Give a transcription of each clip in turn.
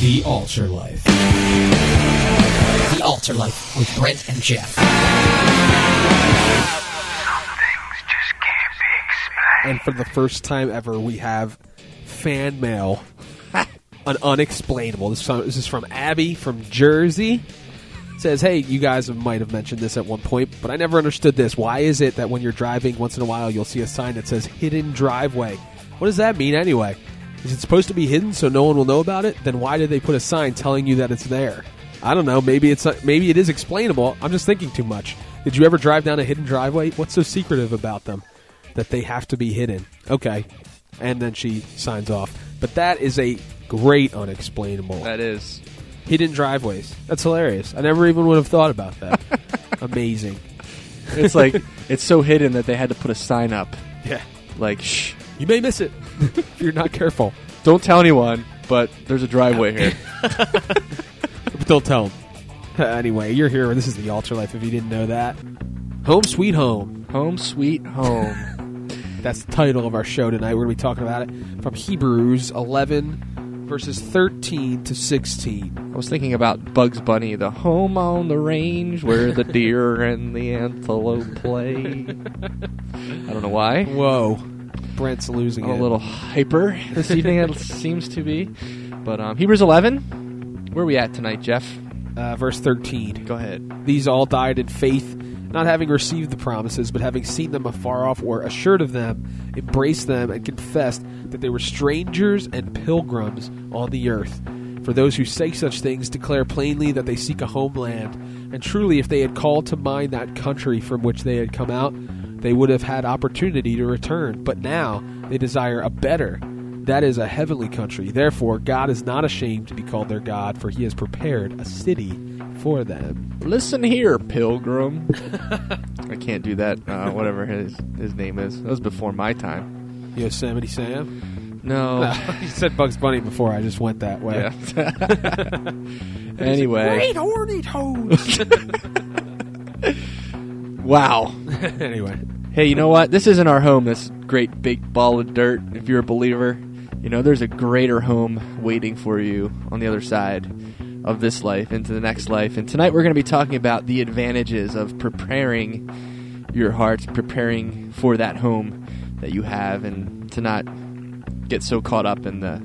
The Altar Life. The Altar Life with Brent and Geoff. And for the first time ever, we have fan mail. An unexplainable. This, from, this is from Abby from Jersey. Says, hey, you guys might have mentioned this at one point, but I never understood this. Why is it that when you're driving once in a while, you'll see a sign that says hidden driveway? What does that mean anyway? Is it supposed to be hidden so no one will know about it? Then why did they put a sign telling you that it's there? I don't know. Maybe it's maybe it is explainable. I'm just thinking too much. Did you ever drive down a hidden driveway? What's so secretive about them that they have to be hidden? Okay, and then she signs off. But that is a great unexplainable That is. hidden driveways. That's hilarious. I never even would have thought about that. Amazing. It's like it's so hidden that they had to put a sign up. Yeah. Like, shh, You may miss it if you're not careful. don't tell anyone, but there's a driveway here. But don't tell them. Anyway, you're here. This is the Altar Life. If you didn't know that, Home Sweet Home. home sweet home. That's the title of our show tonight. We're going to be talking about it from Hebrews 11, verses 13 to 16. I was thinking about Bugs Bunny, the home on the range where the deer and the antelope play. I don't know why. Whoa. Brent's losing a it. little hyper this evening, it seems to be. But um, Hebrews 11, where are we at tonight, Geoff? Uh, verse 13. Go ahead. These all died in faith, not having received the promises, but having seen them afar off, were assured of them, embraced them, and confessed that they were strangers and pilgrims on the earth. For those who say such things declare plainly that they seek a homeland. And truly, if they had called to mind that country from which they had come out, they would have had opportunity to return. But now they desire a better, that is a heavenly country. Therefore, God is not ashamed to be called their God, for he has prepared a city for them. Listen here, pilgrim. I can't do that. Uh, whatever his his name is. That was before my time. Yosemite Sam? No. you said Bugs Bunny before. I just went that way. Yeah. anyway. Great horny toads. Wow. anyway, Hey, you know what? This isn't our home. This great big ball of dirt. If you're a believer, you know there's a greater home waiting for you on the other side of this life into the next life. And tonight we're going to be talking about the advantages of preparing your heart, preparing for that home that you have, and to not get so caught up in the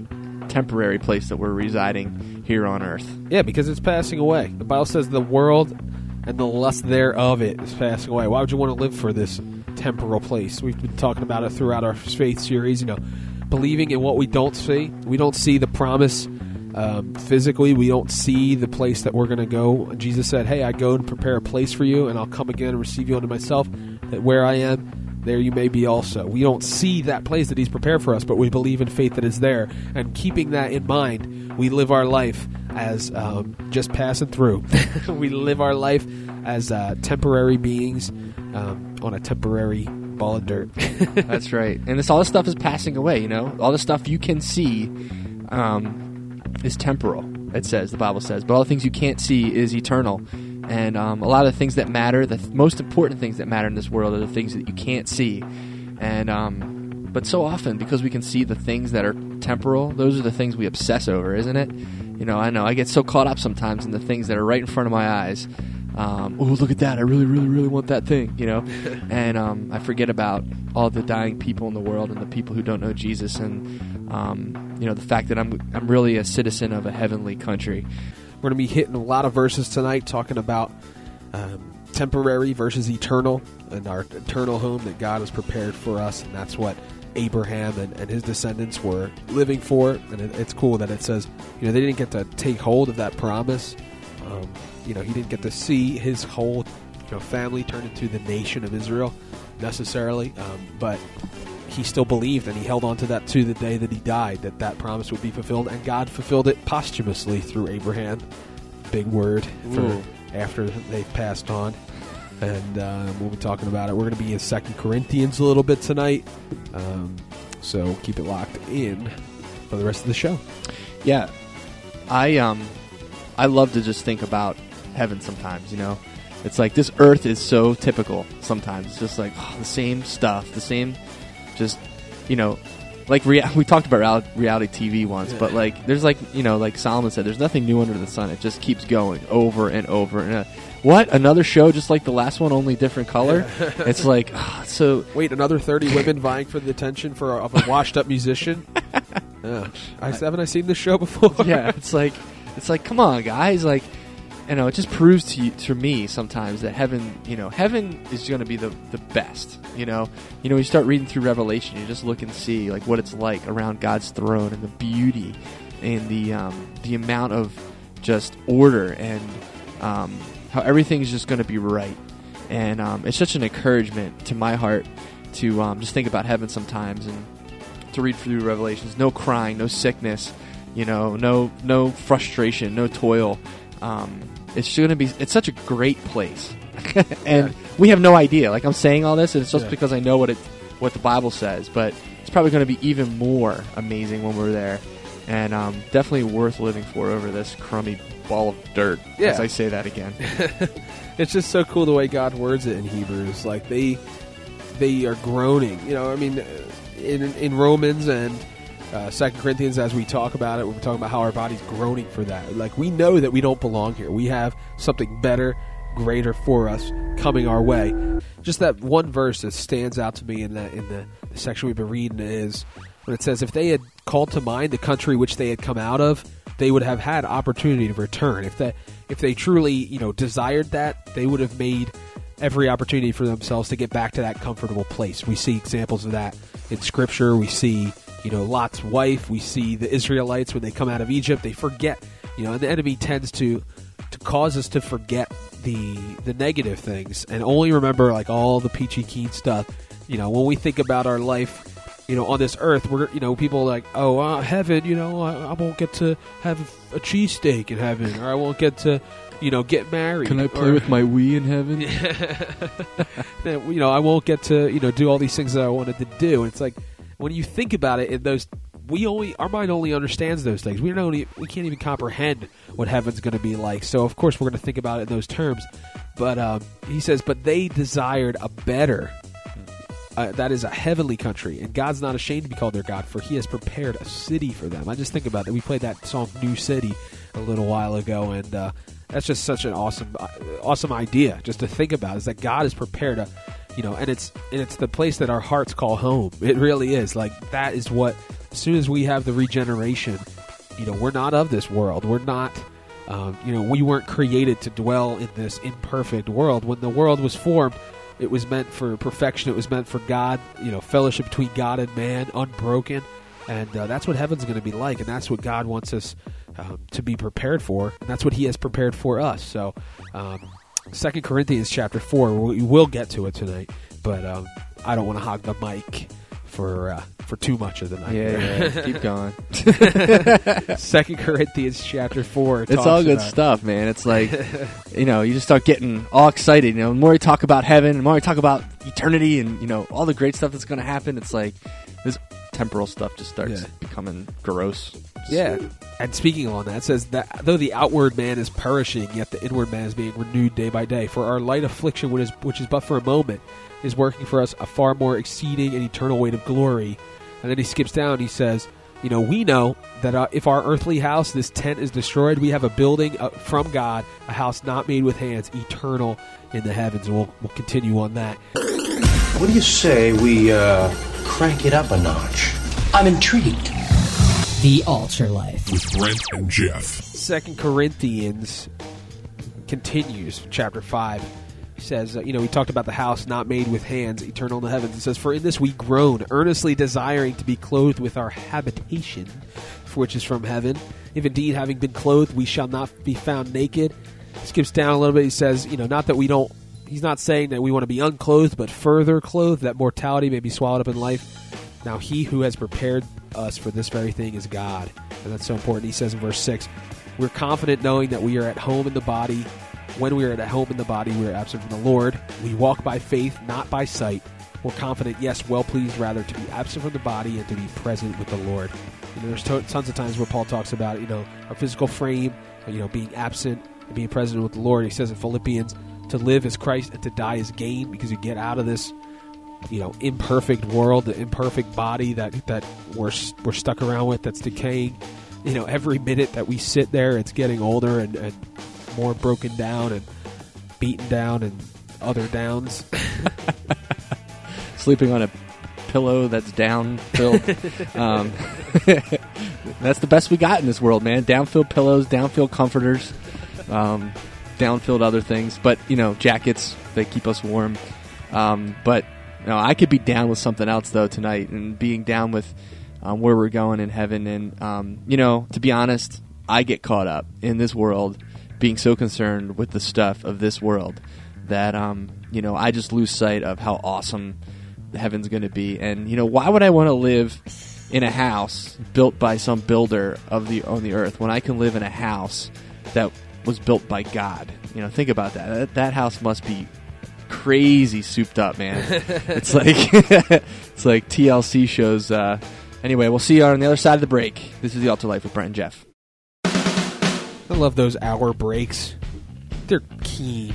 temporary place that we're residing here on earth. yeah, because it's passing away. The Bible says the world and the lust thereof it is passing away. Why would you want to live for this temporal place? We've been talking about it throughout our faith series. You know, believing in what we don't see. We don't see the promise um, physically. We don't see the place that we're going to go. Jesus said, "Hey, I go and prepare a place for you, and I'll come again and receive you unto myself. That where I am, there you may be also." We don't see that place that He's prepared for us, but we believe in faith that it's there. And keeping that in mind, we live our life as um, just passing through. we live our life as uh, temporary beings um, on a temporary ball of dirt. That's right. And this all this stuff is passing away, you know? All the stuff you can see um, is temporal, it says, the Bible says. But all the things you can't see is eternal. And um, a lot of the things that matter, the th- most important things that matter in this world are the things that you can't see. And um, but so often, because we can see the things that are temporal, those are the things we obsess over, isn't it? You know, I know I get so caught up sometimes in the things that are right in front of my eyes. Um, oh, look at that! I really, really, really want that thing, you know. and um, I forget about all the dying people in the world and the people who don't know Jesus, and um, you know the fact that I'm I'm really a citizen of a heavenly country. We're going to be hitting a lot of verses tonight, talking about um, temporary versus eternal, and our eternal home that God has prepared for us, and that's what Abraham and, and his descendants were living for. And it, it's cool that it says, you know, they didn't get to take hold of that promise. Um, you know, he didn't get to see his whole, you know, family turn into the nation of Israel necessarily, um, but he still believed and he held on to that to the day that he died that that promise would be fulfilled and god fulfilled it posthumously through abraham big word for Ooh. after they've passed on and um, we'll be talking about it we're going to be in second corinthians a little bit tonight um, so keep it locked in for the rest of the show Yeah, I um, I love to just think about heaven sometimes. You know, it's like this earth is so typical. Sometimes it's just like oh, the same stuff, the same, just you know, like rea- we talked about reality TV once, but like there's like you know like Solomon said, there's nothing new under the sun. It just keeps going over and over. And uh, what another show just like the last one, only different color. it's like ah, so. Wait, another thirty women vying for the attention for a, of a washed-up musician. Yeah, I, haven't I seen this show before? yeah, it's like it's like come on, guys, like. You know, it just proves to you, to me sometimes that heaven, you know, heaven is going to be the, the best. You know, you know, you start reading through Revelation, you just look and see like what it's like around God's throne and the beauty and the um, the amount of just order and um, how everything's just going to be right. And um, it's such an encouragement to my heart to um, just think about heaven sometimes and to read through Revelations. No crying, no sickness, you know, no no frustration, no toil. Um, it's going to be. It's such a great place, and Yeah. we have no idea. Like I'm saying all this, and it's just Yeah. because I know what it what the Bible says. But it's probably going to be even more amazing when we're there, and um, definitely worth living for over this crummy ball of dirt. Yeah. As I say that again. it's just so cool the way God words it in Hebrews. Like they they are groaning. You know, I mean, uh, in in Romans and uh, Second Corinthians, as we talk about it, we're talking about how our body's groaning for that. Like we know that we don't belong here. We have something better, greater for us coming our way. Just that one verse that stands out to me in that in the, the section we've been reading is it says, "If they had called to mind the country which they had come out of." They would have had opportunity to return if that if they truly you know desired that they would have made every opportunity for themselves to get back to that comfortable place. We see examples of that in Scripture. We see, you know, Lot's wife. We see the Israelites when they come out of Egypt. They forget, you know, and the enemy tends to to cause us to forget the the negative things and only remember like all the peachy keen stuff. You know, when we think about our life. You know, on this earth, we're you know people are like, oh, uh, heaven. You know, I, I won't get to have a cheesesteak in heaven, or I won't get to, you know, get married. Can I play or- with my Wii in heaven? you know I won't get to you know do all these things that I wanted to do. And it's like when you think about it, in those we only our mind only understands those things. We don't we can't even comprehend what heaven's going to be like. So of course we're going to think about it in those terms. But um, he says, but they desired a better. Uh, that is a heavenly country, and God's not ashamed to be called their God, for He has prepared a city for them. I just think about that. We played that song "New City" a little while ago, and uh, that's just such an awesome, uh, awesome idea. Just to think about is that God has prepared a, you know, and it's and it's the place that our hearts call home. It really is. Like that is what. As soon as we have the regeneration, you know, we're not of this world. We're not. Um, you know, we weren't created to dwell in this imperfect world. When the world was formed, it was meant for perfection. It was meant for God, you know, fellowship between God and man, unbroken. And uh, that's what heaven's going to be like. And that's what God wants us um, to be prepared for. And that's what He has prepared for us. So, um, Second Corinthians chapter 4, we will get to it tonight. But um, I don't want to hog the mic for uh, for too much of the night. Yeah, yeah. Keep going. Second Corinthians chapter 4. It's all good stuff, man. It's like, you know, you just start getting all excited. You know, the more you talk about heaven, the more you talk about eternity, and you know all the great stuff that's going to happen. It's like this temporal stuff just starts Yeah. becoming gross. Yeah. And speaking on that, it says that though the outward man is perishing, yet the inward man is being renewed day by day. For our light affliction, which is, which is but for a moment, is working for us a far more exceeding and eternal weight of glory. And then he skips down. He says, "You know, we know that uh, if our earthly house, this tent, is destroyed, we have a building uh, from God, a house not made with hands, eternal in the heavens." And we'll we'll continue on that. What do you say we uh, crank it up a notch? I'm intrigued. The Altar Life. with Brent and Geoff. Second Corinthians continues, chapter five. Says, uh, you know, we talked about the house not made with hands, eternal in the heavens. It says, "For in this we groan, earnestly desiring to be clothed with our habitation, which is from heaven. If indeed, having been clothed, we shall not be found naked." Skips down a little bit. He says, you know, not that we don't. He's not saying that we want to be unclothed, but further clothed, that mortality may be swallowed up in life. Now he who has prepared us for this very thing is God. And that's so important. He says in verse 6 We're confident knowing that we are at home in the body. When we are at home in the body, we are absent from the Lord. We walk by faith, not by sight. We're confident, yes, well pleased rather to be absent from the body and to be present with the Lord. You know, there's to- tons of times where Paul talks about, you know, our physical frame, you know, being absent and being present with the Lord. He says in Philippians, to live as Christ and to die as gain because you get out of this you know imperfect world, the imperfect body that that we're we're stuck around with that's decaying. You know, every minute that we sit there, it's getting older and, and more broken down and beaten down and other downs. Sleeping on a pillow that's down filled. um, that's the best we got in this world, man. Downfilled pillows, downfilled comforters, um, downfilled other things. But you know, jackets they keep us warm. Um, but know, I could be down with something else though tonight, and being down with um, where we're going in heaven. And um, you know, to be honest, I get caught up in this world, being so concerned with the stuff of this world that um, you know I just lose sight of how awesome heaven's going to be. And you know, why would I want to live in a house built by some builder of the on the earth when I can live in a house that was built by God? You know, think about that. That, that house must be crazy souped up, man. it's like it's like TLC shows. Uh, anyway, we'll see you on the other side of the break. This is the Altar Life with Brent and Geoff. I love those hour breaks. They're keen.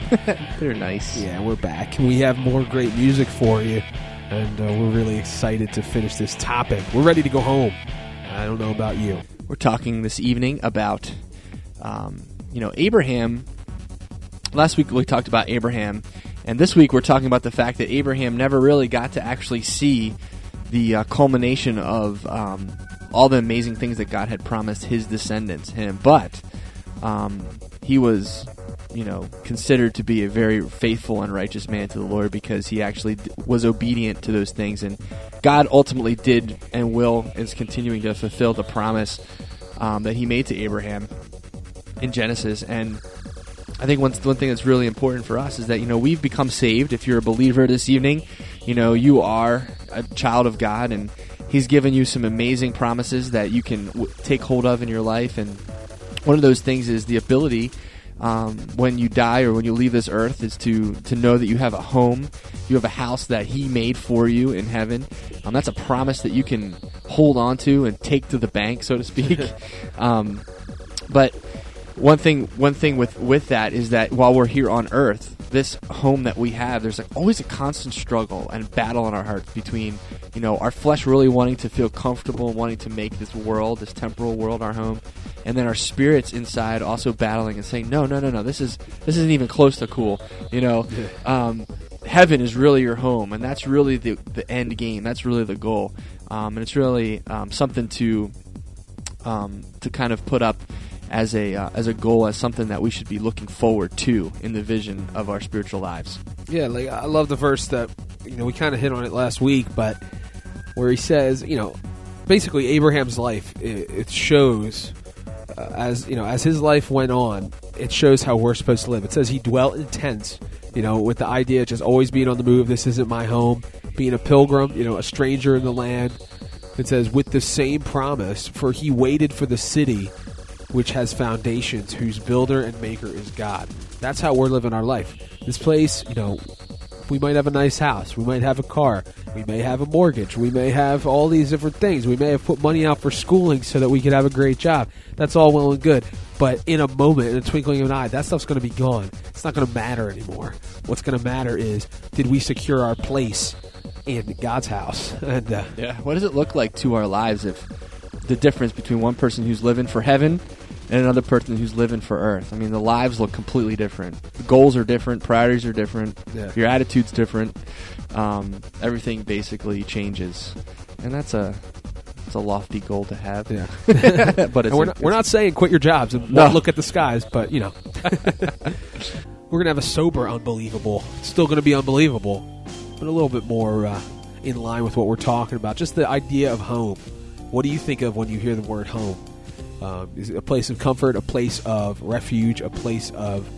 They're nice. Yeah, we're back. We have more great music for you, and uh, we're really excited to finish this topic. We're ready to go home. I don't know about you. We're talking this evening about, um, you know, Abraham. Last week we talked about Abraham, and this week we're talking about the fact that Abraham never really got to actually see the uh, culmination of um, all the amazing things that God had promised his descendants, him. But um, he was, you know, considered to be a very faithful and righteous man to the Lord because he actually was obedient to those things, and God ultimately did and will is continuing to fulfill the promise um, that He made to Abraham in Genesis. And I think one one thing that's really important for us is that you know we've become saved. If you're a believer this evening, you know you are a child of God, and He's given you some amazing promises that you can w- take hold of in your life. And one of those things is the ability um, when you die or when you leave this earth is to to know that you have a home, you have a house that He made for you in heaven. Um, that's a promise that you can hold on to and take to the bank, so to speak. um, but one thing one thing with with that is that while we're here on earth this home that we have there's like always a constant struggle and battle in our hearts between you know our flesh really wanting to feel comfortable and wanting to make this world this temporal world our home and then our spirits inside also battling and saying no no no no this is this isn't even close to cool you know? Um, heaven is really your home and that's really the, the end game that's really the goal. Um, and it's really um, something to um, to kind of put up as a uh, as a goal as something that we should be looking forward to in the vision of our spiritual lives. Yeah, like I love the verse that you know we kind of hit on it last week, but where he says, you know, basically Abraham's life it, it shows uh, as you know as his life went on, it shows how we're supposed to live. It says he dwelt in tents, you know, with the idea of just always being on the move. This isn't my home. Being a pilgrim, you know, a stranger in the land. It says with the same promise, for he waited for the city which has foundations, whose builder and maker is God. That's how we're living our life. This place, you know, we might have a nice house, we might have a car, we may have a mortgage, we may have all these different things. We may have put money out for schooling so that we could have a great job. That's all well and good. But in a moment, in a twinkling of an eye, that stuff's going to be gone. It's not going to matter anymore. What's going to matter is did we secure our place in God's house? And uh, Yeah. What does it look like to our lives if the difference between one person who's living for heaven and another person who's living for earth? I mean, the lives look completely different. The goals are different. Priorities are different. Yeah. Your attitude's different. Um, everything basically changes, and that's a it's a lofty goal to have. yeah. but we're not, we're not saying quit your jobs and No. look at the skies, but you know, we're gonna have a sober unbelievable. It's still gonna be unbelievable, but a little bit more uh, in line with what we're talking about. Just the idea of home. What do you think of when you hear the word home? Um, is a place of comfort, a place of refuge, a place of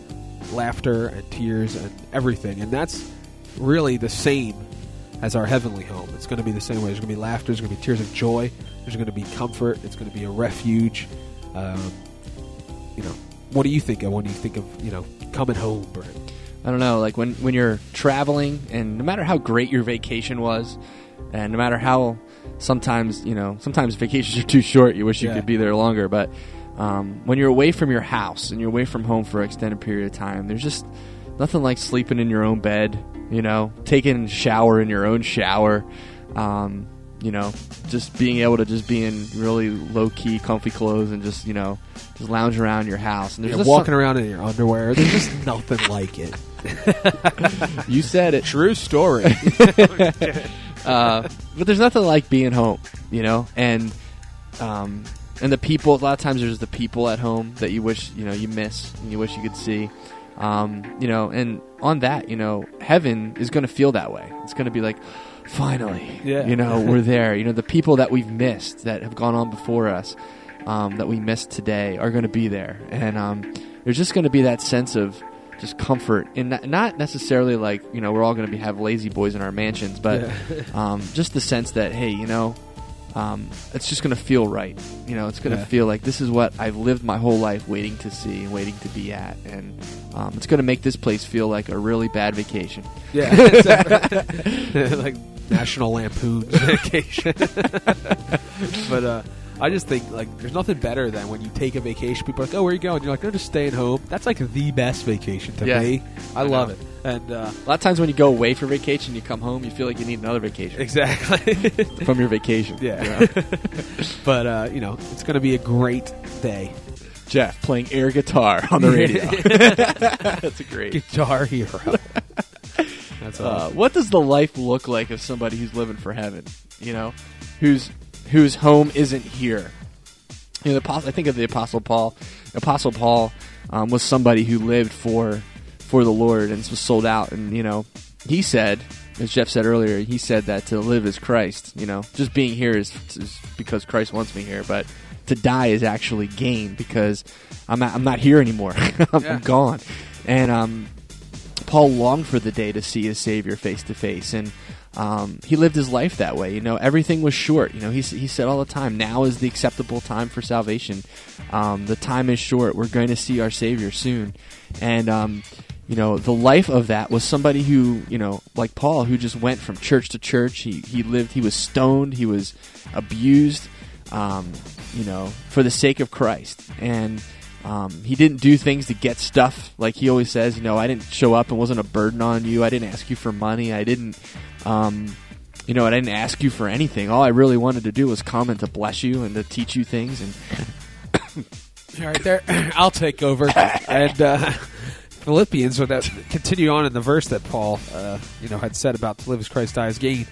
laughter and tears and everything? And that's really the same as our heavenly home. It's going to be the same way. There's going to be laughter. There's going to be tears of joy. There's going to be comfort. It's going to be a refuge. Um, you know, what do you think of when you think of you know coming home, Brent? I don't know, like when when you're traveling, and no matter how great your vacation was, and no matter how sometimes you know sometimes vacations are too short, you wish you Yeah. could be there longer. But um, when you're away from your house and you're away from home for an extended period of time, there's just nothing like sleeping in your own bed. You know, taking a shower in your own shower. Um, you know, just being able to just be in really low key, comfy clothes and just you know, just lounge around your house. And there's You're just walking around in your underwear. There's just nothing like it. you said it. True story. uh, but there's nothing like being home, you know, and um, and the people. A lot of times, there's the people at home that you wish you know you miss and you wish you could see, um, you know. And on that, you know, heaven is going to feel that way. It's going to be like, finally, Yeah. you know, we're there. You know, the people that we've missed that have gone on before us, um, that we missed today, are going to be there, and um, there's just going to be that sense of just comfort and not- not necessarily like you know we're all going to be have lazy boys in our mansions but um, just the sense that hey you know um, it's just going to feel right. You know it's going to Yeah. feel like this is what i've lived my whole life waiting to see and waiting to be at. And um, it's going to make this place feel like a really bad vacation. Yeah, like National Lampoon's vacation. but uh, I just think like there's nothing better than when you take a vacation. People are like, "Oh, where are you going?" You're like, "I'm just staying home." That's like the best vacation to Yeah. me. I, I love know. it, and uh, a lot of times when you go away for vacation you come home you feel like you need another vacation exactly. from your vacation Yeah. but uh, you know, it's going to be a great day. Geoff playing air guitar on the radio that's a great Guitar Hero. That's Uh, awesome. what does the life look like of somebody who's living for heaven? You know, whose whose home isn't here. You know, the apostle, I think of the apostle Paul. Apostle Paul um, was somebody who lived for for the Lord and was sold out. And you know, he said, as Geoff said earlier, he said that to live is Christ. You know, just being here is, is because Christ wants me here, but to die is actually gain because I'm not, I'm not here anymore. I'm, Yeah. Gone. And um, Paul longed for the day to see his Savior face to face, and um, he lived his life that way. You know, everything was short. You know, he, he said all the time, "Now is the acceptable time for salvation. Um, the time is short. We're going to see our Savior soon." And um, you know, the life of that was somebody who, you know, like Paul, who just went from church to church. He he lived. He was stoned. He was abused. Um, you know, for the sake of Christ, and um, he didn't do things to get stuff. Like he always says, you know, I didn't show up and wasn't a burden on you. I didn't ask you for money. I didn't, um, you know, I didn't ask you for anything. All I really wanted to do was come and to bless you and to teach you things. And All right, there. I'll take over. and uh, Philippians, that continue on in the verse that Paul, uh, you know, had said about to live as Christ, die as gain.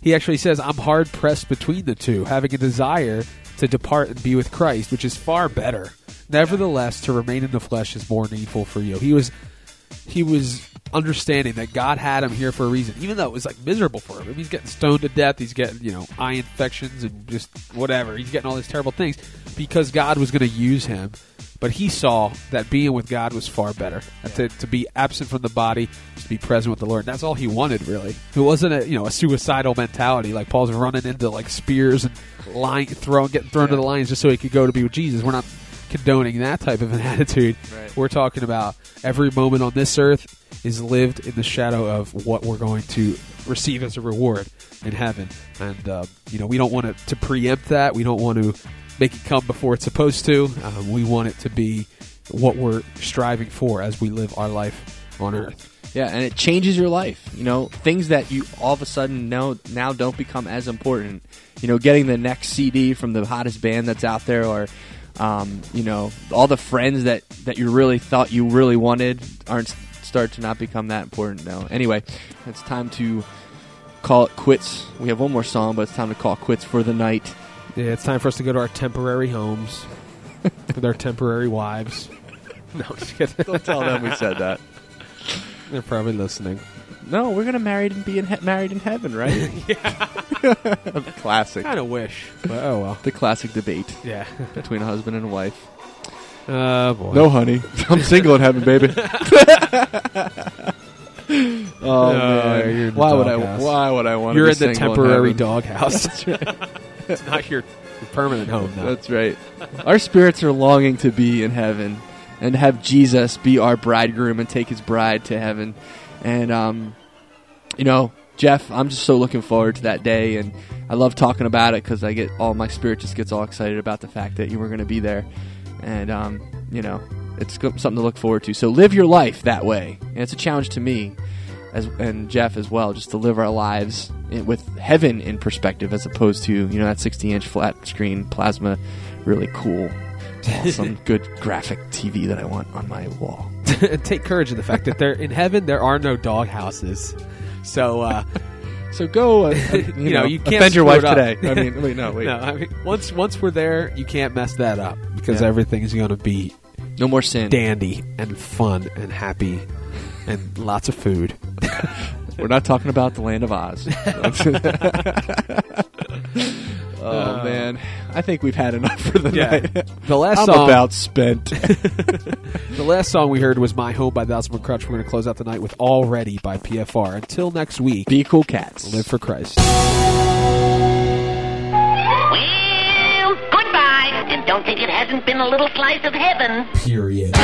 He actually says, "I'm hard pressed between the two, having a desire to depart and be with Christ, which is far better. Nevertheless, to remain in the flesh is more needful for you." He was, he was understanding that God had him here for a reason, even though it was like miserable for him. I mean, he's getting stoned to death. He's getting you know eye infections and just whatever. He's getting all these terrible things because God was going to use him. But he saw that being with God was far better. And To, to be absent from the body, to be present with the Lord. That's all he wanted, really. It wasn't a you know a suicidal mentality like Paul's running into like spears and lying, throwing, getting thrown to the lions just so he could go to be with Jesus. We're not condoning that type of an attitude. Right. We're talking about every moment on this earth is lived in the shadow of what we're going to receive as a reward in heaven. And, uh, you know, we don't want to, to preempt that. We don't want to make it come before it's supposed to. Um, we want it to be what we're striving for as we live our life on earth. Yeah, and it changes your life. You know, things that you all of a sudden know now don't become as important. You know, getting the next CD from the hottest band that's out there, or um, you know, all the friends that that you really thought you really wanted aren't start to not become that important now. Anyway, it's time to call it quits. We have one more song, but it's time to call it quits for the night. Yeah, it's time for us to go to our temporary homes with our temporary wives. No, just kidding. Don't tell them we said that. They're probably listening. No, we're gonna married and be in he- married in heaven, right? yeah. classic. Kind of wish, but oh well. The classic debate Yeah. between a husband and a wife. Oh boy. No, honey, I'm single in heaven, baby. oh No, man, you're in the why would I? doghouse. Why would I want? You're to in be the single temporary heaven? doghouse. it's not your, your permanent home now. That's right. Our spirits are longing to be in heaven and have Jesus be our bridegroom and take his bride to heaven. And um, you know, Geoff, I'm just so looking forward to that day, and I love talking about it because I get all my spirit just gets all excited about the fact that you were going to be there. And um, you know, It's something to look forward to. So live your life that way, and it's a challenge to me, as and Geoff as well, just to live our lives in, with heaven in perspective, as opposed to you know that 60-inch flat screen plasma, really cool, awesome, good graphic TV that I want on my wall. Take courage in the fact that there in heaven there are no dog houses. So uh, So go, uh, you, You know, you can't offend your wife today. I mean, wait, no, wait, no, I mean, once once we're there, you can't mess that up because Yeah. everything is going to be no more sin. dandy and fun and happy and lots of food. We're not talking about the land of Oz. Oh uh, man, I think we've had enough for the Yeah. night. The last I'm song, about spent. the last song we heard was "My Home" by Thousand One Krutch. We're going to close out the night with "Already" by PFR. Until next week, Be cool, cats. live for Christ. Well, goodbye. And don't think it hasn't been a little slice of heaven. Period.